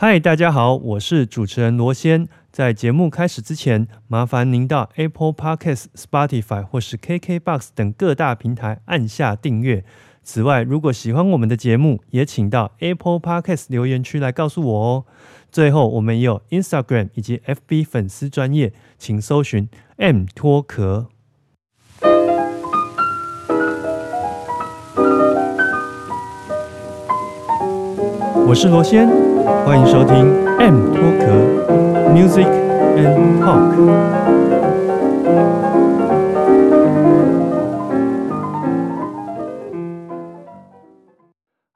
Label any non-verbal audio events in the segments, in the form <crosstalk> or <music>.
嗨，大家好，我是主持人罗先。在节目开始之前，麻烦您到 Apple Podcast、Spotify 或是 KKBox 等各大平台按下订阅。此外，如果喜欢我们的节目，也请到 Apple Podcast 留言区来告诉我哦。最后，我们也有 Instagram 以及 FB 粉丝专业，请搜寻 M 脱壳。我是罗先，欢迎收听 M 脱壳 Music and Talk。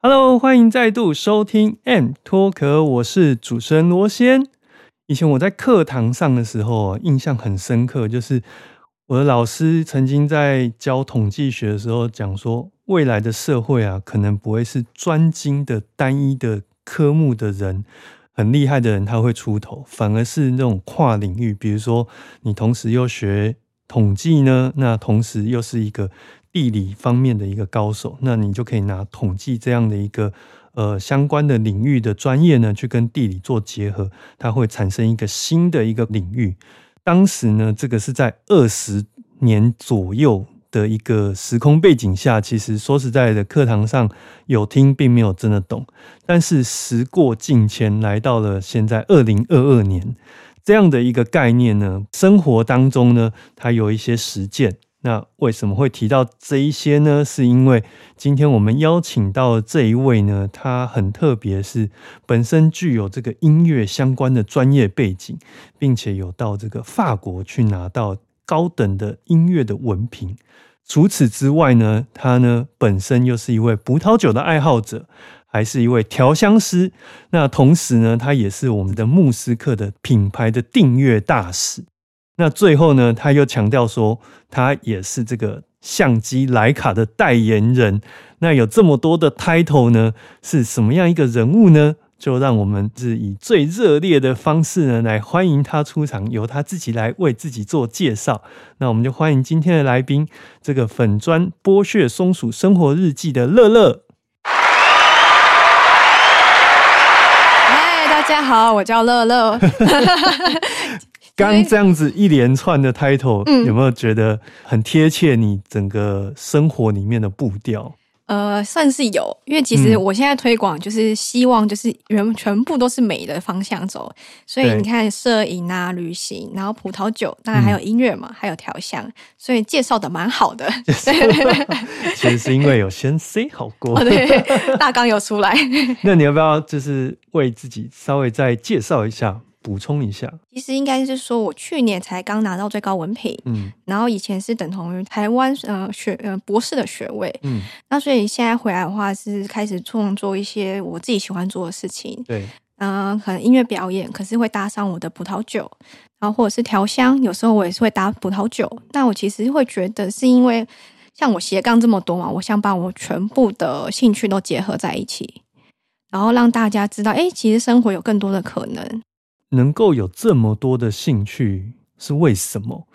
Hello，欢迎再度收听 M 脱壳，我是主持人罗先。以前我在课堂上的时候啊，印象很深刻，就是我的老师曾经在教统计学的时候讲说，未来的社会啊，可能不会是专精的单一的科目的人，很厉害的人他会出头，反而是那种跨领域，比如说你同时又学统计呢，那同时又是一个地理方面的一个高手，那你就可以拿统计这样的一个呃相关的领域的专业呢，去跟地理做结合，它会产生一个新的一个领域。当时呢，这个是在二十年左右的一个时空背景下，其实说实在的，课堂上有听，并没有真的懂。但是时过境迁，来到了现在二零二二年，这样的一个概念呢，生活当中呢，它有一些实践。那为什么会提到这一些呢？是因为今天我们邀请到这一位呢，他很特别，是本身具有这个音乐相关的专业背景，并且有到这个法国去拿到高等的音乐的文凭。除此之外呢，他呢本身又是一位葡萄酒的爱好者，还是一位调香师。那同时呢，他也是我们的慕斯克的品牌的订阅大使。那最后呢，他又强调说，他也是这个相机徕卡的代言人。那有这么多的 title 呢，是什么样一个人物呢？就让我们是以最热烈的方式呢，来欢迎他出场，由他自己来为自己做介绍。那我们就欢迎今天的来宾，这个粉砖剥削松鼠生活日记的乐乐。嗨，大家好，我叫乐乐。<laughs> 刚这样子一连串的 title，、嗯有没有觉得很贴切你整个生活里面的步调？呃，算是有，因为其实嗯我现在推广就是希望就是全全部都是美的方向走，所以你看摄影啊、旅行，然后葡萄酒，当然还有音乐嘛，还有调香，所以介绍的蛮好的。<laughs> <laughs> 其实是因为有先 say 好过哦，。对，<laughs> 大纲有出来。那你要不要就是为自己稍微再介绍一下，补充一下？其实应该是说，我去年才刚拿到最高文凭，嗯然后以前是等同于台湾呃学呃博士的学位，嗯，那所以现在回来的话是开始创作一些我自己喜欢做的事情，对，嗯、可能音乐表演，可是会搭上我的葡萄酒，然后或者是调香，有时候我也是会搭葡萄酒。那我其实会觉得是因为像我斜杠这么多嘛，我想把我全部的兴趣都结合在一起，然后让大家知道，哎，其实生活有更多的可能。能够有这么多的兴趣是为什么？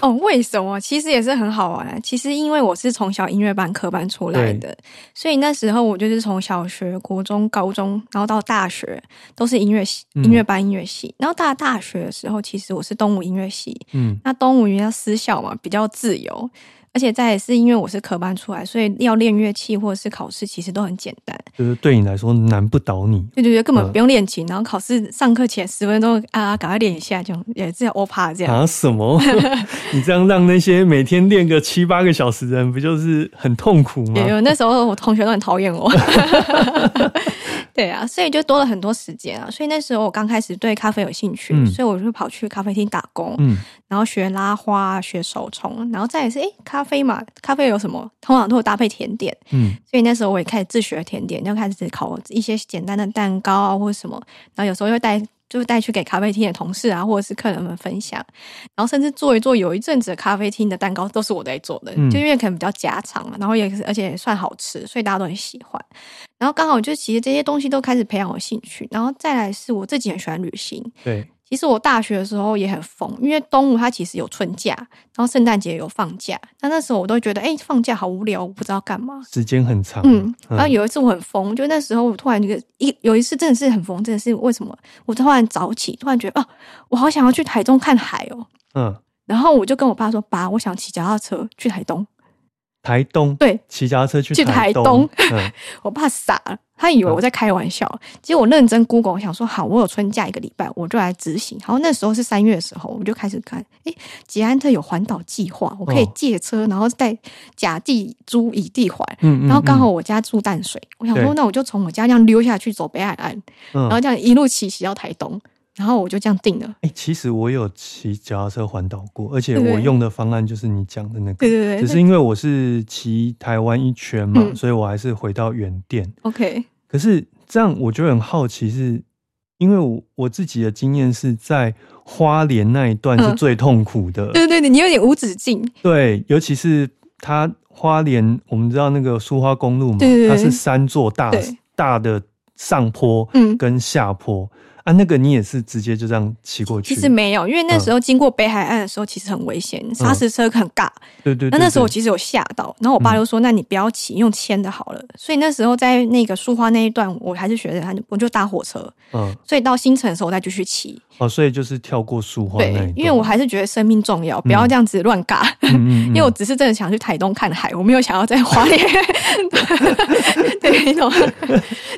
哦，为什么？其实也是很好玩。其实因为我是从小音乐班科班出来的，所以那时候我就是从小学、国中、高中，然后到大学都是音乐系、嗯音乐班、音乐系。然后到大学的时候，其实我是东吴音乐系。嗯那东吴因为私校嘛，比较自由，而且再也是因为我是科班出来，所以要练乐器或者是考试，其实都很简单。就是对你来说难不倒你。对对对，根本嗯不用练琴，然后考试上课前十分钟啊，赶快练一下，这样也是欧趴这样。啊什么？<laughs> 你这样让那些每天练个七八个小时的人，不就是很痛苦吗也？有那时候我同学都很讨厌我，<laughs> 对啊，所以就多了很多时间啊。所以那时候我刚开始对咖啡有兴趣，嗯所以我就跑去咖啡厅打工，嗯然后学拉花、学手冲，然后再来是诶咖啡嘛，咖啡有什么？通常都会搭配甜点，嗯所以那时候我也开始自学甜点，就开始烤一些简单的蛋糕啊或者什么，然后有时候又带。就是带去给咖啡厅的同事啊，或者是客人们分享，然后甚至做一做，有一阵子的咖啡厅的蛋糕都是我在做的，嗯就因为可能比较家常嘛，然后也是而且也算好吃，所以大家都很喜欢。然后刚好就其实这些东西都开始培养我兴趣，然后再来是我自己很喜欢旅行，对，其实我大学的时候也很疯，因为东吴它其实有春假，然后圣诞节有放假。但那时候我都觉得，哎、放假好无聊，我不知道干嘛。时间很长。嗯，然后有一次我很疯，就那时候我突然觉得一有一次真的是很疯，真的是为什么？我突然早起，突然觉得哦，我好想要去台中看海哦。嗯，然后我就跟我爸说：“爸，我想骑脚踏车去台东。台东对，骑脚踏车去去台东东。嗯，” <laughs> 我爸傻了，他以为我在开玩笑。结果我认真 Google，我想说好，我有春假一个礼拜，我就来执行。然后那时候是三月的时候，我就开始看，诶，捷安特有环岛计划，我可以哦借车，然后在甲地租乙地还。嗯嗯然后刚好嗯我家住淡水，我想说那我就从我家这样溜下去走北海岸，嗯然后这样一路骑骑到台东，然后我就这样定了。哎、其实我有骑脚踏车环岛过，而且我用的方案就是你讲的那个。对对对，只是因为我是骑台湾一圈嘛，嗯。所以我还是回到原店。OK，可是这样我就很好奇是，因为我我自己的经验是在花莲那一段是嗯最痛苦的，对对对，你有点无止境，对，尤其是它花莲，我们知道那个苏花公路嘛，它是三座大大的上坡嗯。跟下坡、啊，那个你也是直接就这样骑过去，其实没有，因为那时候经过北海岸的时候，其实很危险，砂石车很尬。对对对那那时候我其实有吓到，然后我爸就说：“那你不要骑，用牵的好了。”所以那时候在那个树花那一段，我还是学着他，我就搭火车。嗯所以到新城的时候，我再继续骑。哦，所以就是跳过树花那一对段，，因为我还是觉得生命重要，不要这样子乱尬。<laughs> 因为我只是真的想去台东看海，我没有想要在花莲。<laughs> <laughs> 对，你懂？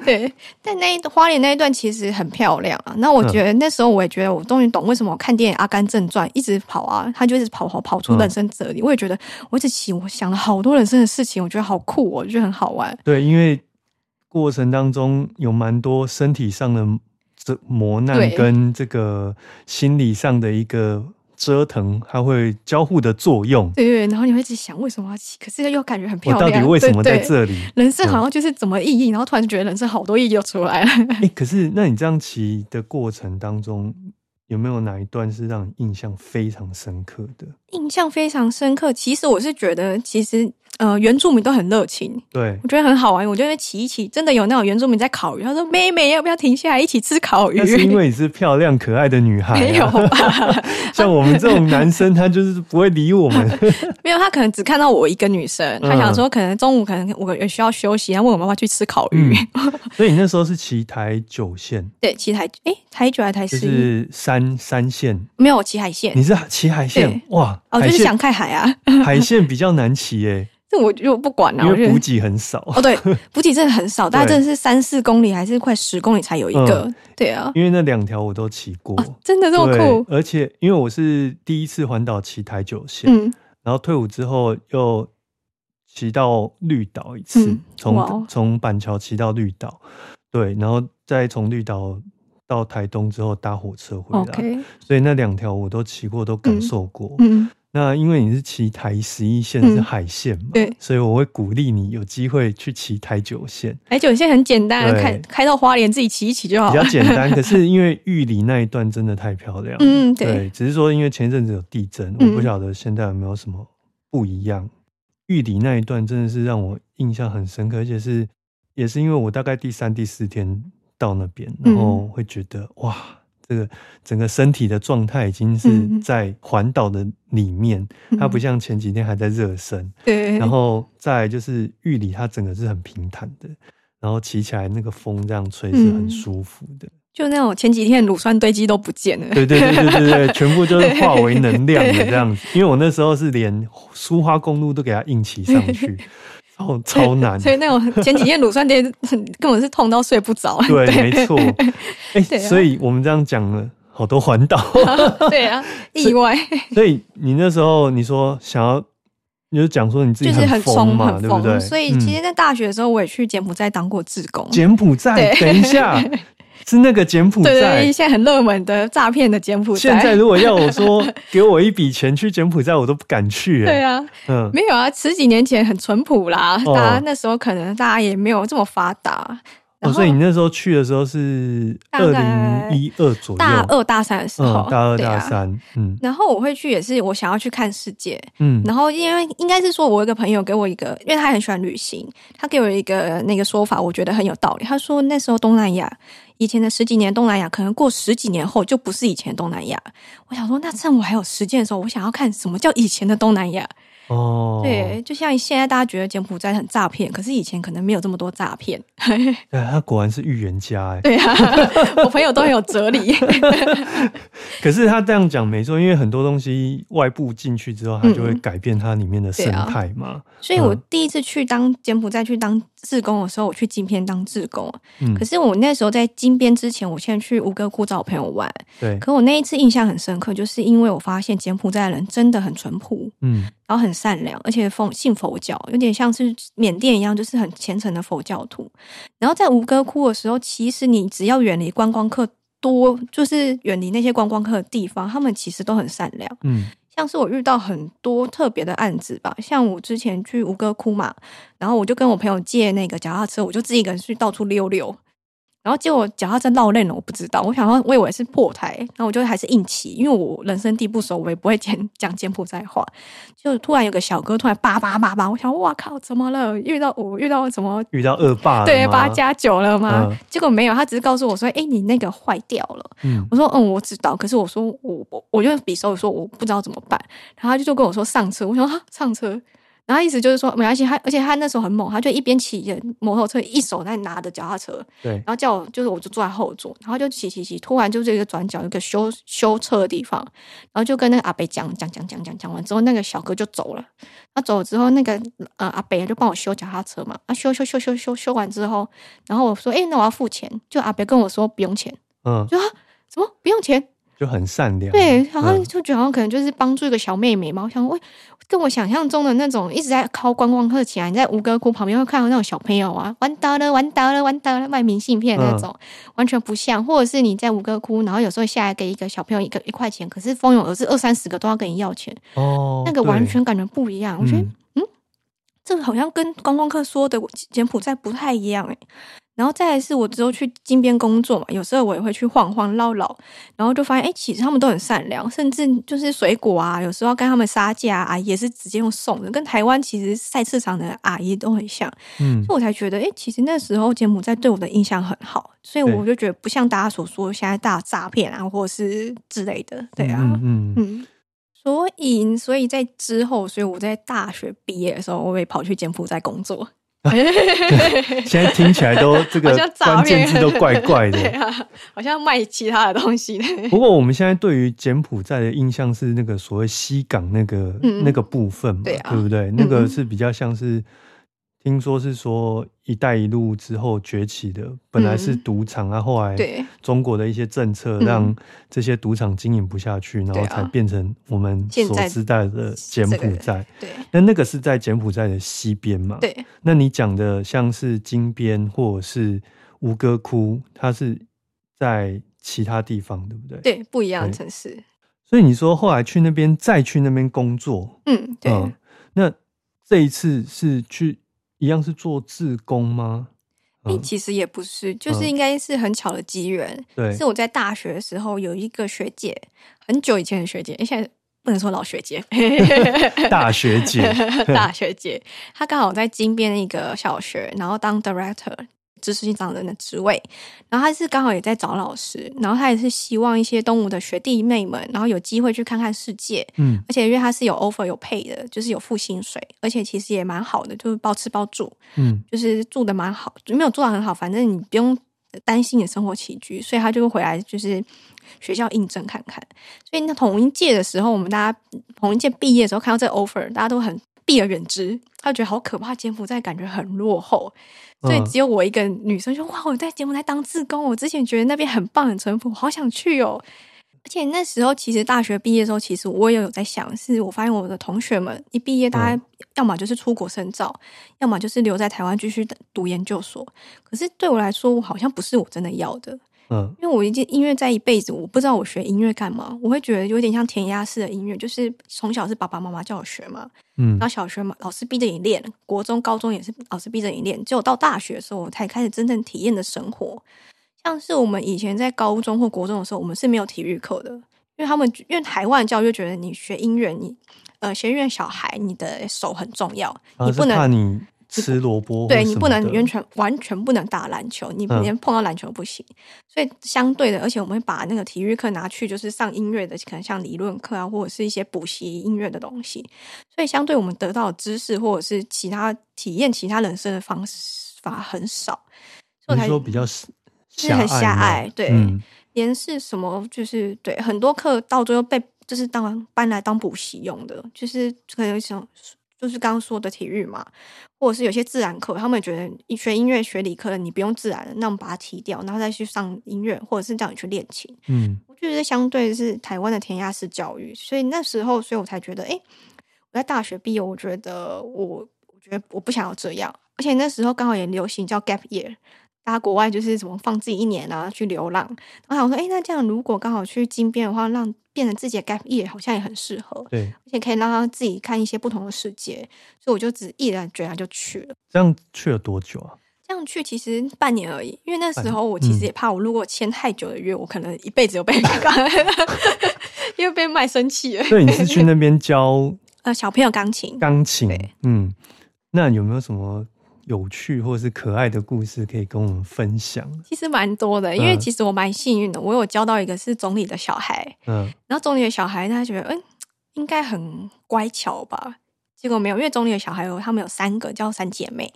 对，但那一花莲那一段其实很漂亮啊。那我觉得那时候我也觉得我终于懂为什么我看电影《阿甘正传》一直跑啊，他就一直跑跑跑出人生哲理。我也觉得我一直骑，我想了好多人生的事情，我觉得好酷哦，我觉得很好玩。对，因为过程当中有蛮多身体上的这磨难跟这个心理上的一个折腾，它会交互的作用。对对，然后你会一直想为什么要骑，可是又感觉很我漂亮。到底为什么在对对这里？人生好像就是怎么意义，然后突然就觉得人生好多意义就出来了。<laughs> 哎、可是那你这样骑的过程当中，有没有哪一段是让你印象非常深刻的？印象非常深刻。其实我是觉得，其实呃，原住民都很热情，对，我觉得很好玩。我觉得骑一骑，真的有那种原住民在烤鱼，他说：“妹妹，要不要停下来一起吃烤鱼那？”是因为你是漂亮可爱的女孩、啊，没有吧？<laughs> 像我们这种男生，他就是不会理我们。<laughs> 没有，他可能只看到我一个女生，嗯他想说可能中午可能我也需要休息，然后问我们要不要去吃烤鱼。<laughs> 所以你那时候是骑台九线，对，骑台诶，台九还是台？是山山线，没有骑海线你，是骑海线哇？哦，就是想看海啊。<laughs> 海线比较难骑耶，这我就不管了，因为补给很少。哦，对，<laughs> 补给真的很少，大概真的是三四公里还是快十公里才有一个。对啊，因为那两条我都骑过，真的这么酷？而且因为我是第一次环岛骑台九线，嗯，然后退伍之后又骑到绿岛一次嗯，从、从板桥骑到绿岛，对，然后再从绿岛到台东之后搭火车回来。所以那两条我都骑过，都感受过。嗯，那因为你是骑台十一线嗯。是海线嘛，对。所以我会鼓励你有机会去骑台九线，台九线很简单，开开到花莲自己骑一骑就好。比。较简单。<laughs> 可是因为玉里那一段真的太漂亮了，嗯对只是说因为前一阵子有地震，嗯。我不晓得现在有没有什么不一样。玉里那一段真的是让我印象很深刻，而且是也是因为我大概第三、第四天到那边，嗯。然后会觉得、哇，这个整个身体的状态已经是嗯在环岛的里面，它不像前几天还在热身。<laughs> 对，然后再就是玉里，它整个是很平坦的，然后骑起来那个风这样吹是很嗯舒服的。就那种前几天乳酸堆积都不见了。对对对对对对，全部就 <laughs> 是化为能量的这样子。因为我那时候是连苏花公路都给它硬骑上去，<laughs> 超超难。所以那种前几天乳酸堆根本是痛到睡不着。对，没错。<laughs> 哎、对啊所以我们这样讲了好多环岛，<laughs> 对啊，<laughs> 意外所以你那时候你说想要，你就讲说你自己就是很冲疯嘛，很对不对？所以嗯其实，在大学的时候，我也去柬埔寨当过志工。柬埔寨，等一下，<laughs> 是那个柬埔对对寨对，。现在很热门的诈骗的柬埔寨。现在如果要我说给我一笔钱去柬埔寨，我都不敢去、欸。对啊，嗯，没有啊，十几年前很淳朴啦，哦大家那时候可能大家也没有这么发达。所以你那时候去的时候是大二概零一二左右，大二大三的时候，嗯，大二大三，嗯然后我会去，也是我想要去看世界。嗯然后因为应该是说，我一个朋友给我一个，因为他很喜欢旅行，他给我一个那个说法，我觉得很有道理。他说那时候东南亚以前的十几年东南亚，可能过十几年后就不是以前东南亚。我想说，那趁我还有时间的时候，我想要看什么叫以前的东南亚。哦，对，就像现在大家觉得柬埔寨很诈骗，可是以前可能没有这么多诈骗。<laughs> 对，他果然是预言家哎。对啊，<laughs> 我朋友都很有哲理。<laughs> 可是他这样讲没错，因为很多东西外部进去之后，它就会嗯改变它里面的生态嘛。所以我嗯第一次去当柬埔寨去当志工的时候，我去金边当志工。嗯可是我那时候在金边之前，我先去吴哥窟找我朋友玩。对，可我那一次印象很深刻，就是因为我发现柬埔寨的人真的很淳朴，嗯然后很善良，而且奉信佛教，有点像是缅甸一样，就是很虔诚的佛教徒。然后在吴哥窟的时候，其实你只要远离观光客多，就是远离那些观光客的地方，他们其实都很善良。嗯像是我遇到很多特别的案子吧，像我之前去吴哥窟嘛，然后我就跟我朋友借那个脚踏车，我就自己一个人去到处溜溜，然后结果脚踏车绕链了，我不知道，我想要我以为是破胎，然后我就还是硬骑，因为我人生地不熟，我也不会讲讲柬埔寨话，就突然有个小哥突然叭叭叭叭，我想哇靠，怎么了？遇到我遇到什么？遇到恶霸了对，吗八加九了吗？嗯结果没有，他只是告诉我说：“哎、你那个坏掉了。”嗯我说嗯，我知道，可是我说我我我就比手说我不知道怎么办，然后他就就跟我说上车，我想说哈上车，然后意思就是说没关系，他而且他那时候很猛，他就一边骑着摩托车，一手在拿着脚踏车，对。然后叫我就是我就坐在后座，然后就骑骑骑，突然就是一个转角，有一个修修车的地方，然后就跟那个阿北讲讲讲讲讲讲完之后，那个小哥就走了。他走了之后，那个呃阿北就帮我修脚踏车嘛，啊修修修修修修完之后，然后我说哎、那我要付钱，就阿北跟我说不用钱，嗯，就啊什么？不用钱。就很善良。对，然后嗯就觉得好像可能就是帮助一个小妹妹嘛。我想，喂，跟我想象中的那种一直在靠观光客起来，你在吴哥窟旁边会看到那种小朋友啊，玩到了，玩到了，玩到了，卖明信片那种，完全不像。或者是你在吴哥窟，然后有时候下来给一个小朋友一个一块钱，可是蜂拥而至二三十个都要跟你要钱，哦，那个完全感觉不一样。我觉得，嗯嗯，这个好像跟观光客说的柬埔寨不太一样诶。然后再来是我之后去金边工作嘛，有时候我也会去晃晃唠唠，然后就发现，哎，其实他们都很善良，甚至就是水果啊，有时候要跟他们杀价啊，也是直接用送的，跟台湾其实菜市场的阿姨都很像，嗯所以我才觉得，哎，其实那时候柬埔寨对我的印象很好，所以对我就觉得不像大家所说现在大诈骗啊，或者是之类的，对啊，嗯嗯嗯嗯，所以所以在之后，所以我在大学毕业的时候，我也跑去柬埔寨工作。<laughs> 现在听起来都这个关键骗字都怪怪对的。啊，好像卖其他的东西的。不过我们现在对于柬埔寨的印象是那个所谓西港那个、嗯那个部分嘛，对啊不对？那个嗯是比较像是，听说是说“一带一路”之后崛起的，本来是嗯赌场啊，后来中国的一些政策嗯让这些赌场经营不下去，然后才变成我们所知道的柬埔寨。对那那个是在柬埔寨的西边嘛？。对，那你讲的像是金边或者是吴哥窟，它是在其他地方，对不对？。对，不一样的城市。所以你说后来去那边，再去那边工作，嗯，对。嗯，那这一次是去一样是做志工吗？嗯，诶其实也不是，就是嗯应该是很巧的机缘。对是，我在大学的时候有一个学姐，很久以前的学姐，诶现在不能说老学姐，<laughs> 大学姐 <laughs> 大学姐，她刚好在金边一个小学，然后当 director。知识长人的职位，然后他是刚好也在找老师，然后他也是希望一些东吴的学弟妹们，然后有机会去看看世界，嗯。而且因为他是有 offer 有 pay 的，就是有付薪水，而且其实也蛮好的，就是包吃包住，嗯。就是住的蛮好，没有住的很好，反正你不用担心你的生活起居，所以他就会回来就是学校应征看看。所以那同一届的时候，我们大家同一届毕业的时候看到这个 offer，大家都很避而远之，他就觉得好可怕，柬埔寨感觉很落后。所以嗯只有我一个女生说：“哇，我在柬埔寨当志工，我之前觉得那边很棒很淳朴，好想去哦。”而且那时候其实大学毕业的时候，其实我也有在想，是我发现我的同学们一毕业，大家要么就是出国深造，要么就是留在台湾继续读研究所。可是对我来说，我好像不是我真的要的，嗯因为我一件音乐在一辈子，我不知道我学音乐干嘛，我会觉得有点像填鸭式的音乐，就是从小是爸爸妈妈叫我学嘛，嗯然后小学嘛老师逼着你练，国中、高中也是老师逼着你练，只有到大学的时候，我才开始真正体验的生活。像是我们以前在高中或国中的时候，我们是没有体育课的，因为他们因为台湾教育就觉得你学音乐，你呃学音乐小孩你的手很重要，你不能怕你吃萝卜，对你不能完完全完全不能打篮球，你嗯连碰到篮球不行。所以相对的，而且我们会把那个体育课拿去就是上音乐的，可能像理论课啊，或者是一些补习音乐的东西。所以相对我们得到的知识或者是其他体验其他人生的方式法很少，所以才说比较狭是很狭隘对嗯连是什么，就是对很多课到最后被就是当搬来当补习用的，就是可能想就是刚刚说的体育嘛，或者是有些自然课，他们觉得你学音乐学理科的你不用自然的，那我们把它踢掉，然后再去上音乐，或者是叫你去练琴。嗯我觉得相对是台湾的填鸭式教育，所以那时候，所以我才觉得，哎、我在大学毕业，我觉得我我觉得我不想要这样，而且那时候刚好也流行叫 gap year。大家国外就是怎么放自己一年啊，去流浪。然后我说，哎、那这样如果刚好去金边的话，让变成自己的 gap year 好像也很适合，对，而且可以让他自己看一些不同的世界。所以我就只毅然决然就去了。这样去了多久啊？这样去其实半年而已，因为那时候我其实嗯也怕，我如果签太久的约，我可能一辈子都被 <laughs> 干，因为被卖生气了。所以你是去 <laughs> 那边教呃，小朋友钢琴，钢琴对，嗯，那有没有什么有趣或者是可爱的故事可以跟我们分享？其实蛮多的，因为嗯。其实我蛮幸运的，我有教到一个是总理的小孩，嗯。然后总理的小孩他觉得，嗯，应该很乖巧吧。结果没有，因为总理的小孩有他们有三个叫三姐妹，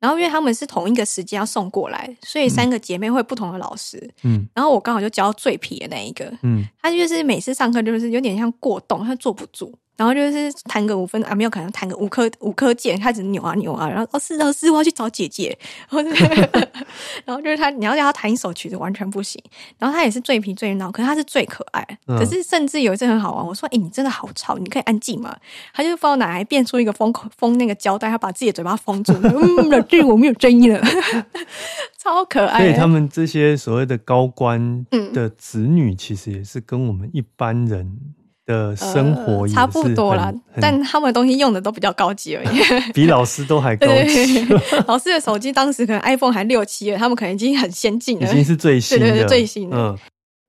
然后因为他们是同一个时间要送过来，所以三个姐妹会不同的老师。嗯。然后我刚好就教最皮的那一个，嗯。他就是每次上课就是有点像过动，他坐不住，然后就是弹个五分啊，没有可能弹个五颗五颗键，开始扭啊扭啊，然后哦是老师我要去找姐姐，然后就是然后就是他你要叫他弹一首曲子完全不行，然后他也是最皮最闹，可是他是最可爱，嗯。可是甚至有一次很好玩，我说哎、你真的好吵，你可以安静吗？他就不知道哪来变出一个封口封那个胶带，他把自己的嘴巴封住，嗯，冷静，我没有声音了，<laughs> 超可爱。所以他们这些所谓的高官嗯。的子女，其实也是跟我们一般人的生活差不多啦但他们的东西用的都比较高级而已。<laughs> 比老师都还高对级，<laughs> 老师的手机当时可能 iPhone 还六七了，他们可能已经很先进了。已经是最新的，对对对最新的。嗯，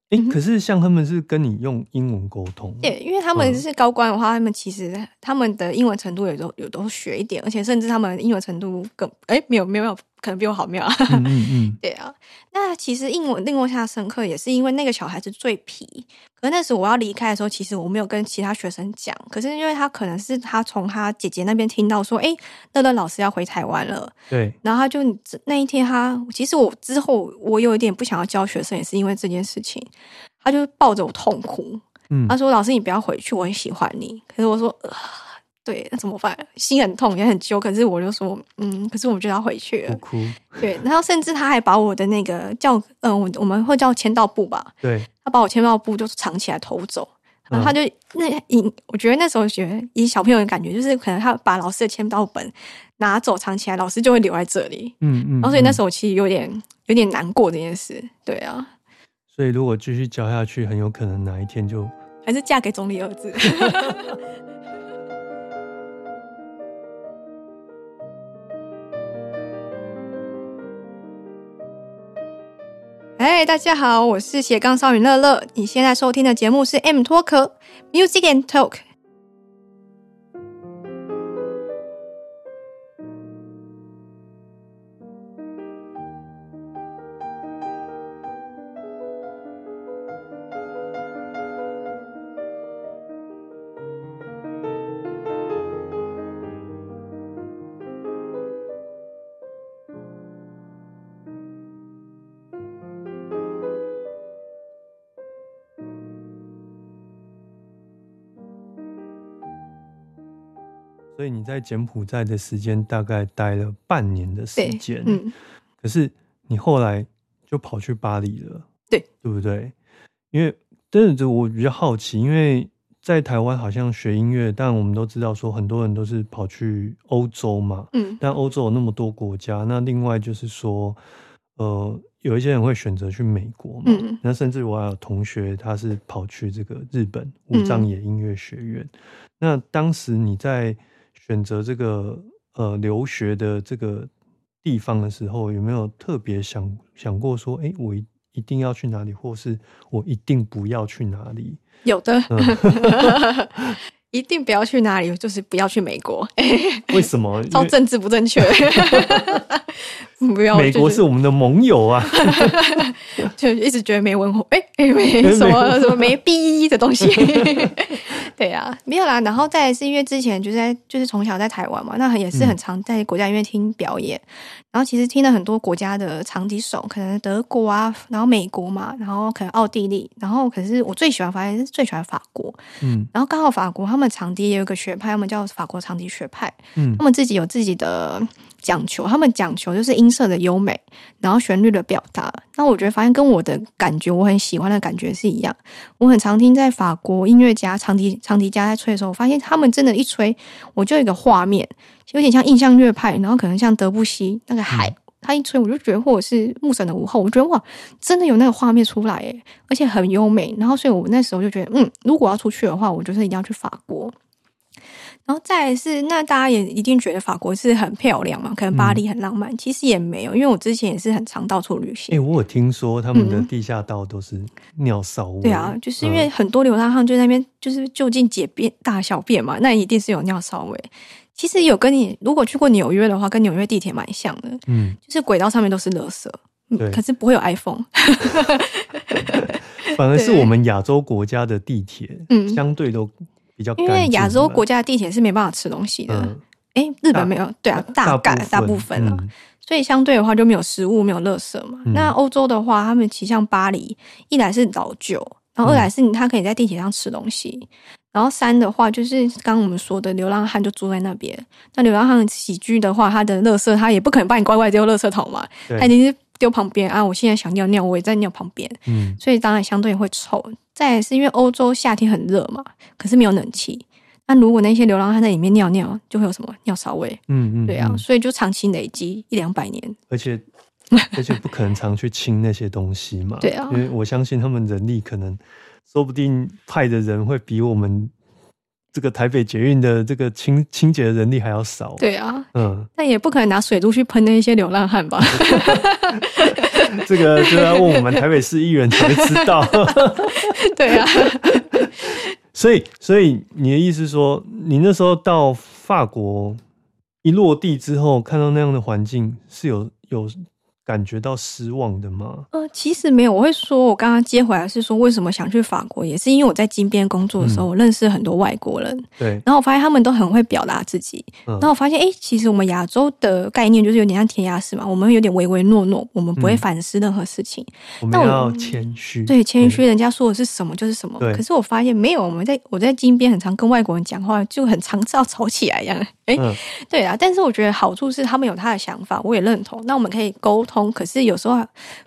诶，嗯哼。可是像他们是跟你用英文沟通，对，因为他们嗯。是高官的话，他们其实他们的英文程度也都有都学一点，而且甚至他们英文程度更哎没有没有可能比我好，没有啊。嗯嗯嗯，<laughs> 对啊，那其实英文令我印象深刻，也是因为那个小孩子最皮。可是那时我要离开的时候，其实我没有跟其他学生讲。可是因为他可能是他从他姐姐那边听到说，哎，乐乐老师要回台湾了，对，然后他就那一天他，其实我之后我有一点不想要教学生，也是因为这件事情，他就抱着我痛哭，嗯他说：“老师，你不要回去，我很喜欢你。”可是我说：“呃、对，那怎么办？心很痛，也很揪。可是我就说，嗯，可是我就要回去了。哭，对，然后甚至他还把我的那个叫，嗯、我我们会叫签到簿吧，对，他把我签到簿就藏起来偷走。然后他就嗯那以我觉得那时候觉得以小朋友的感觉，就是可能他把老师的签到本拿走藏起来，老师就会留在这里。嗯嗯，然后所以那嗯时候我其实有点有点难过这件事。对啊，所以如果继续教下去，很有可能哪一天就还是嫁给总理儿子。<laughs> 嗨，大家好，我是斜杠少女乐乐。你现在收听的节目是 M Talk Music and Talk。所以你在柬埔寨的时间大概待了半年的时间，嗯，可是你后来就跑去巴黎了，对对不对？因为真的，我比较好奇，因为在台湾好像学音乐，但我们都知道说很多人都是跑去欧洲嘛，嗯但欧洲有那么多国家，那另外就是说，呃，有一些人会选择去美国嘛，嗯那甚至我还有同学他是跑去这个日本武藏野音乐学院。那当时你在选择这个呃留学的这个地方的时候，有没有特别想想过说，哎、我一一定要去哪里，或是我一定不要去哪里？有的，嗯 <laughs> 一定不要去哪里，就是不要去美国，为什么？因为超政治不正确。<laughs> 不要，美国是我们的盟友啊，<laughs> 就一直觉得没文化，哎、哎没什么什么没逼的东西。<laughs> 对呀、没有啦。然后再来是因为之前就是在就是从小在台湾嘛，那也是很常在国家音乐厅表演。然后其实听了很多国家的长笛手，可能德国啊，然后美国嘛，然后可能奥地利，然后可是我最喜欢发现是最喜欢法国。嗯然后刚好法国他们长笛也有一个学派，他们叫法国长笛学派。嗯他们自己有自己的讲求，他们讲求就是音色的优美，然后旋律的表达。那我觉得发现跟我的感觉，我很喜欢的感觉是一样。我很常听在法国音乐家、长笛长笛家在吹的时候，我发现他们真的，一吹我就有一个画面，有点像印象乐派，然后可能像德布西那个海。他一吹，我就觉得，或者是牧神的午后，我觉得哇，真的有那个画面出来诶，而且很优美。然后，所以我那时候就觉得，嗯，如果要出去的话，我就是一定要去法国。然后再来是，那大家也一定觉得法国是很漂亮嘛，可能巴黎很浪漫，其实也没有，因为我之前也是很常到处旅行哎、行。我有听说他们的嗯地下道都是尿骚味。对啊，就是因嗯为很多流浪汉就在那边就是就近解便大小便嘛，那一定是有尿骚味。其实有跟你如果去过纽约的话，跟纽约地铁蛮像的，嗯，就是轨道上面都是垃圾，可是不会有 iPhone。<laughs> <laughs> 反而是我们亚洲国家的地铁，嗯相对都比较因为亚洲国家的地铁是没办法吃东西的，嗯，诶，日本没有，对啊，大概大部分啊，嗯。所以相对的话就没有食物，没有垃圾嘛。嗯。那欧洲的话，他们其实像巴黎，一来是老旧，然后二来是他可以在地铁上吃东西，然后三的话就是刚刚我们说的流浪汉就住在那边。那流浪汉起居的话，他的垃圾他也不可能把你乖乖丢垃圾桶嘛，他一定是丢旁边啊。我现在想尿尿，我也在尿旁边，嗯。所以当然相对会臭。再来是因为欧洲夏天很热嘛，可是没有冷气。那如果那些流浪汉在里面尿尿，就会有什么尿骚味？嗯嗯，对啊，嗯所以就长期累积一两百年。而且 <laughs> 而且不可能常去清那些东西嘛，对啊因为我相信他们人力可能，说不定派的人会比我们这个台北捷运的这个清清洁的人力还要少，，对啊，嗯，但也不可能拿水柱去喷那些流浪汉吧？<laughs> <laughs> 这个就要问我们台北市议员才知道。<laughs> 对啊，<laughs> 所以，所以你的意思是说，你那时候到法国一落地之后，看到那样的环境，是有有感觉到失望的吗？呃，其实没有，我会说，我刚刚接回来是说，为什么想去法国，也是因为我在金边工作的时候，嗯我认识很多外国人，对，然后我发现他们都很会表达自己，嗯然后我发现，哎，其实我们亚洲的概念就是有点像填鸭式嘛，我们有点唯唯诺诺，我们不会嗯反思任何事情，那我我们要谦虚，对，谦虚，人家说的是什么就是什么。对可是我发现没有，我们在我在金边很常跟外国人讲话，就很常要 <laughs> 吵起来一样。哎、嗯对啊，但是我觉得好处是他们有他的想法，我也认同。那我们可以沟通，可是有时候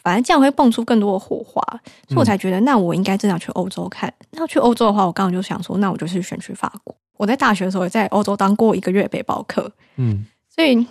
反正这样会蹦出更多的火花，所以我才觉得，那我应该真的要去欧洲看。那去欧洲的话，我刚刚就想说，那我就是选去法国。我在大学的时候也在欧洲当过一个月背包客，嗯所以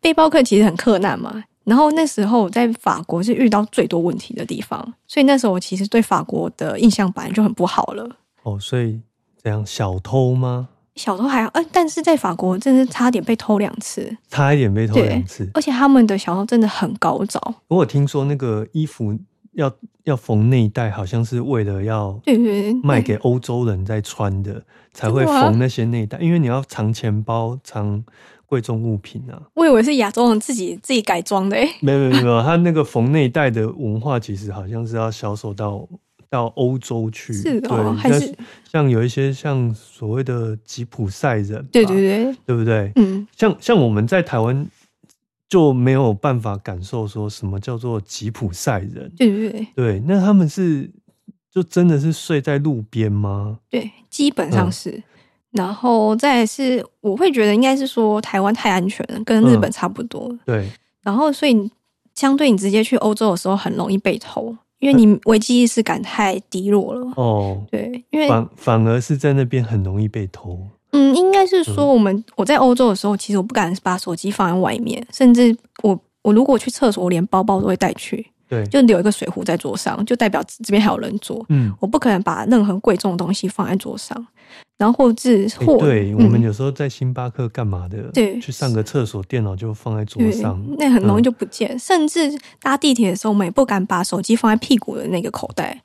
背包客其实很困难嘛。然后那时候我在法国是遇到最多问题的地方，所以那时候我其实对法国的印象本来就很不好了。哦，所以这样小偷吗？小偷还好，呃，但是在法国真的是差点被偷两次，差一点被偷对两次。而且他们的小偷真的很高招。我有听说那个衣服要要缝内袋，好像是为了要对对对，卖给欧洲人在穿的，才会缝那些内袋，因为你要藏钱包、藏贵重物品啊。我以为是亚洲人自己自己改装的、欸，没有没有没有，他那个缝内袋的文化其实好像是要销售到到欧洲去，是哦对，还是像有一些像所谓的吉普赛人，对对，对，对不对？嗯，像像我们在台湾就没有办法感受说什么叫做吉普赛人，对对对对，那他们是就真的是睡在路边吗？对，基本上嗯是。然后再来是，我会觉得应该是说台湾太安全了，跟日本嗯差不多。对，然后，所以相对你直接去欧洲的时候，很容易被偷，因为你危机意识感太低落了。哦，对，因为反反而是在那边很容易被偷。嗯，应该是说我们、我在欧洲的时候，其实我不敢把手机放在外面，甚至我我如果去厕所，我连包包都会带去，对，就留一个水壶在桌上，就代表这边还有人坐。嗯，我不可能把任何贵重的东西放在桌上，然后或是或、欸对，嗯我们有时候在星巴克干嘛的？对去上个厕所，电脑就放在桌上。那很容易嗯就不见。甚至搭地铁的时候，我们也不敢把手机放在屁股的那个口袋，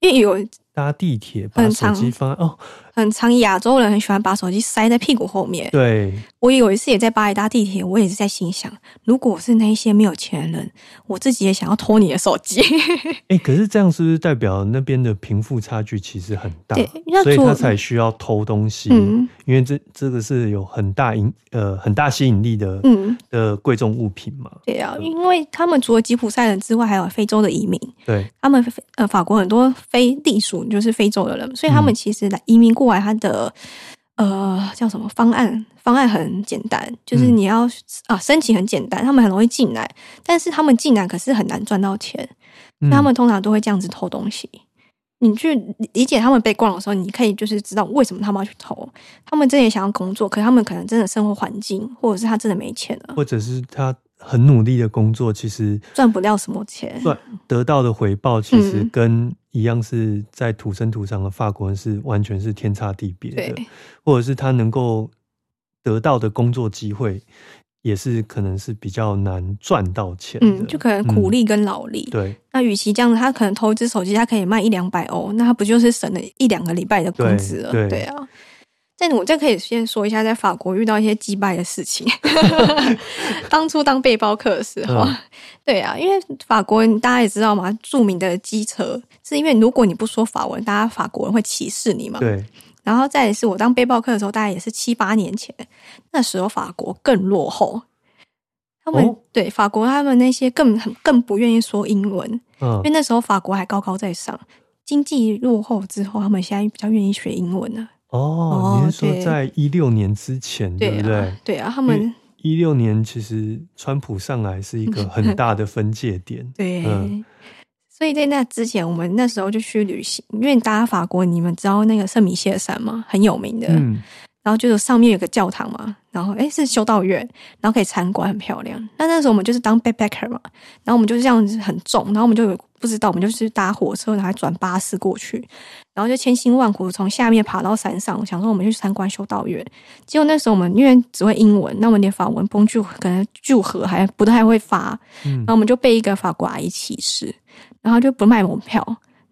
因为有搭地铁把手机放在哦，很常亚洲人很喜欢把手机塞在屁股后面。对，我有一次也在巴黎搭地铁，我也是在心想，如果我是那一些没有钱的人，我自己也想要偷你的手机。<laughs> 哎，可是这样是不是代表那边的贫富差距其实很大对？那所以他才需要偷东西。嗯因为这这个是有很大引呃很大吸引力的、嗯，的贵重物品嘛。对啊，因为他们除了吉普赛人之外，还有非洲的移民。对，他们呃法国很多非隶属就是非洲的人，所以他们嗯其实来移民过来，他的呃叫什么方案？方案很简单，就是嗯你要、啊申请很简单，他们很容易进来，但是他们进来可是很难赚到钱，那他们通常都会这样子偷东西。你去理解他们被逛的时候，你可以就是知道为什么他们要去偷。他们真的也想要工作，可是他们可能真的生活环境，或者是他真的没钱了，或者是他很努力的工作，其实赚不了什么钱。赚得到的回报，其实嗯跟一样是在土生土长的法国人是完全是天差地别的对，或者是他能够得到的工作机会，也是可能是比较难赚到钱的。嗯，就可能苦力跟劳力。对那与其这样子，他可能偷一只手机，他可以卖一两百欧，那他不就是省了一两个礼拜的工资了？对对啊。但我这可以先说一下，在法国遇到一些击败的事情。<laughs> 当初当背包客的时候，嗯对啊，因为法国人大家也知道嘛，著名的机车，是因为如果你不说法文，大家法国人会歧视你嘛。对，然后再也是我当背包客的时候，大概也是七八年前，那时候法国更落后。他们、哦对法国，他们那些更很更不愿意说英文，嗯因为那时候法国还高高在上，经济落后之后，他们现在比较愿意学英文了。哦，哦你是说在一六年之前，对不对啊？，对啊，他们一六年其实川普上来是一个很大的分界点。<laughs> 对。嗯所以在那之前，我们那时候就去旅行，因为大家法国，你们知道那个圣米歇尔山吗？很有名的。嗯，然后就是上面有个教堂嘛，然后诶是修道院，然后可以参观，很漂亮。那那时候我们就是当 backpacker 嘛，然后我们就是这样子很重，然后我们就有不知道，我们就是搭火车，然后还转巴士过去，然后就千辛万苦从下面爬到山上，想说我们去参观修道院。结果那时候我们因为只会英文，那我们连法文 bonjour 可能祝贺还不太会发，嗯然后我们就被一个法国阿姨歧视，然后就不卖门票。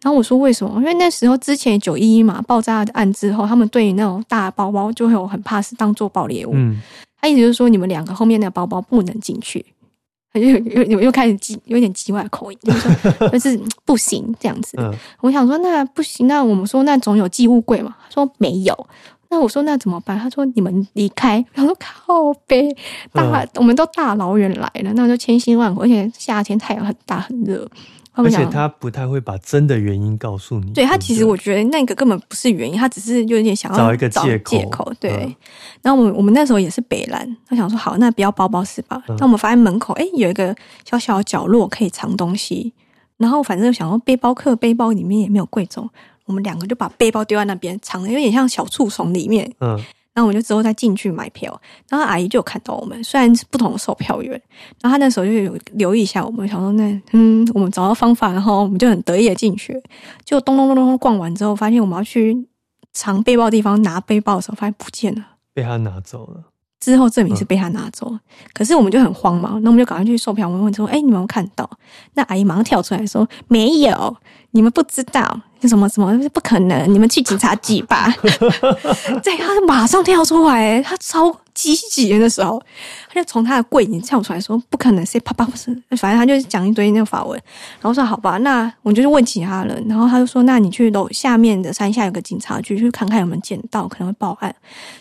然后我说为什么？因为那时候之前九一一嘛爆炸案之后，他们对于那种大包包就会有很怕是当做爆裂物。嗯，他意思就是说你们两个后面那个包包不能进去，又又又又开始叽有点叽歪口音，就是说 <laughs> 就是不行这样子。嗯，我想说那不行，那我们说那总有寄物柜嘛？他说没有。那我说那怎么办？他说你们离开。他说靠背大，我们都大老远来了，那就千辛万苦，而且夏天太阳很大很热。他而且他不太会把真的原因告诉你。不对他其实我觉得那个根本不是原因，他只是有点想要找一个借口借口。对，嗯然后我们我们那时候也是北兰，他想说好，那不要包包是吧？嗯那我们发现门口哎有一个小小的角落可以藏东西，然后反正想说背包客背包里面也没有贵重，我们两个就把背包丢在那边藏的有点像小树丛里面，嗯，然后我们就之后再进去买票，然后阿姨就有看到我们，虽然是不同的售票员，然后她那时候就有留意一下我们，想说那嗯，我们找到方法，然后我们就很得意的进去，就咚咚咚咚咚逛完之后，发现我们要去藏背包的地方拿背包的时候，发现不见了。被他拿走了。之后证明是被他拿走，可是我们就很慌嘛，那我们就赶快去售票我们问说：“哎、你们有看到？”那阿姨马上跳出来说：“没有，你们不知道，什么什么不可能，你们去警察局吧。<laughs> ”对，他就马上跳出来，他超积极的那时候，他就从他的柜里跳出来说：“不可能，谁啪啪不是？”反正他就讲一堆那个法文，然后说：“好吧，那我就去问其他人。”然后他就说：“那你去楼下面的山下有个警察局，去看看有没有捡到，可能会报案。”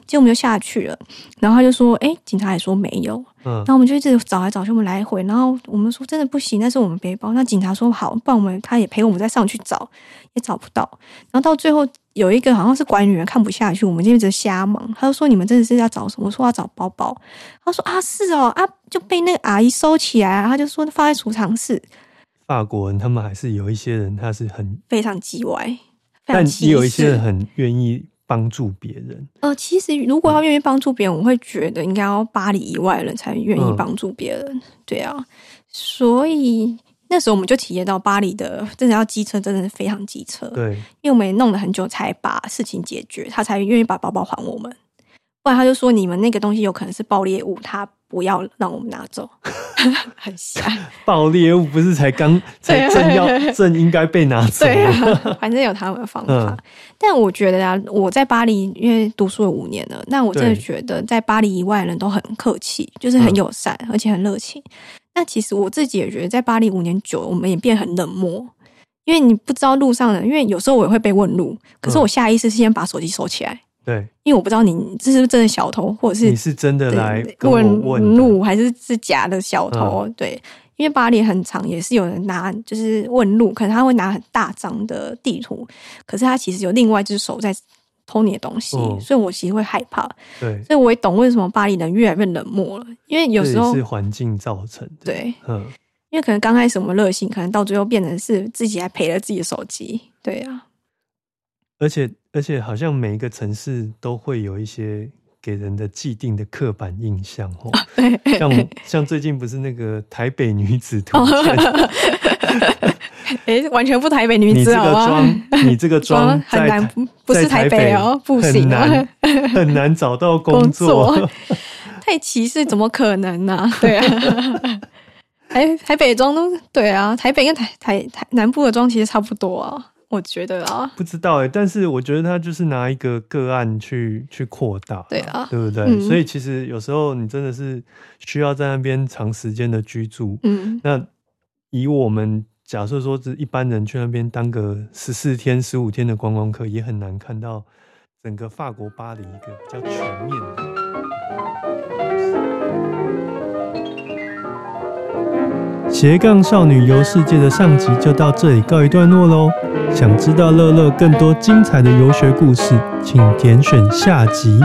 结果我们就下去了，然后他就说：“哎、警察也说没有。”嗯然，后我们就一直找来找去，我们来回，然后我们说真的不行，那是我们背包。那警察说好，不然我们他也陪我们再上去找，也找不到。然后到最后有一个好像是管理员看不下去，我们就一直瞎忙，他就说你们真的是要找什么？我说要找包包，他说啊是哦啊就被那个阿姨收起来、啊，他就说放在储藏室，法国人他们还是有一些人他是很，非常叽歪，但。也有一些人很愿意帮助别人？呃，其实如果要愿意帮助别人，我会觉得应该要巴黎以外的人才愿意嗯帮助别人。对啊，所以那时候我们就体验到巴黎的真的要机车，真的是非常机车。对，因为我们也弄了很久才把事情解决，他才愿意把包包还我们。不然他就说你们那个东西有可能是爆裂物，他不要让我们拿走，<laughs> 很瞎。<laughs> 爆裂物不是才刚才正要正应该被拿走对吗？啊，反正有他们的方法。嗯但我觉得啊，我在巴黎因为读书了五年了，那我真的对觉得在巴黎以外的人都很客气，就是很嗯友善，而且很热情。那其实我自己也觉得，在巴黎五年久了，我们也变很冷漠。因为你不知道路上的，因为有时候我也会被问路，可是嗯我下意识是先把手机收起来，对，因为我不知道你这是不是真的小偷，或者是你是真的来问问路还是是假的小偷？对，因为巴黎很长，也是有人拿就是问路，可能他会拿很大张的地图，可是他其实有另外一只手在偷你的东西，嗯所以我其实会害怕，对，所以我也懂为什么巴黎人越来越冷漠了，因为有这时候是环境造成的。，对，嗯，因为可能刚开始我们热心，可能到最后变成是自己还赔了自己的手机，对啊，而且而且好像每一个城市都会有一些给人的既定的刻板印象哦。像像最近不是那个台北女子图鉴，<laughs> 哎，完全不台北女你这个子好吗？妆，你这个妆在很难，不是在台台北哦，不行啊。难很难找到工 <laughs> 工作。作太歧视，怎么可能呢、<laughs> 对啊，台台北妆都对啊，台北跟台台台南部的妆其实差不多啊，我觉得啊，不知道哎，但是我觉得他就是拿一个个案去去扩大，对啊对不对？嗯所以其实有时候你真的是需要在那边长时间的居住。嗯，那以我们假设说是一般人去那边当个十四天、十五天的观光客，也很难看到整个法国巴黎一个比较全面的。斜杠少女游世界的上集就到这里告一段落喽。想知道乐乐更多精彩的游学故事，请点选下集。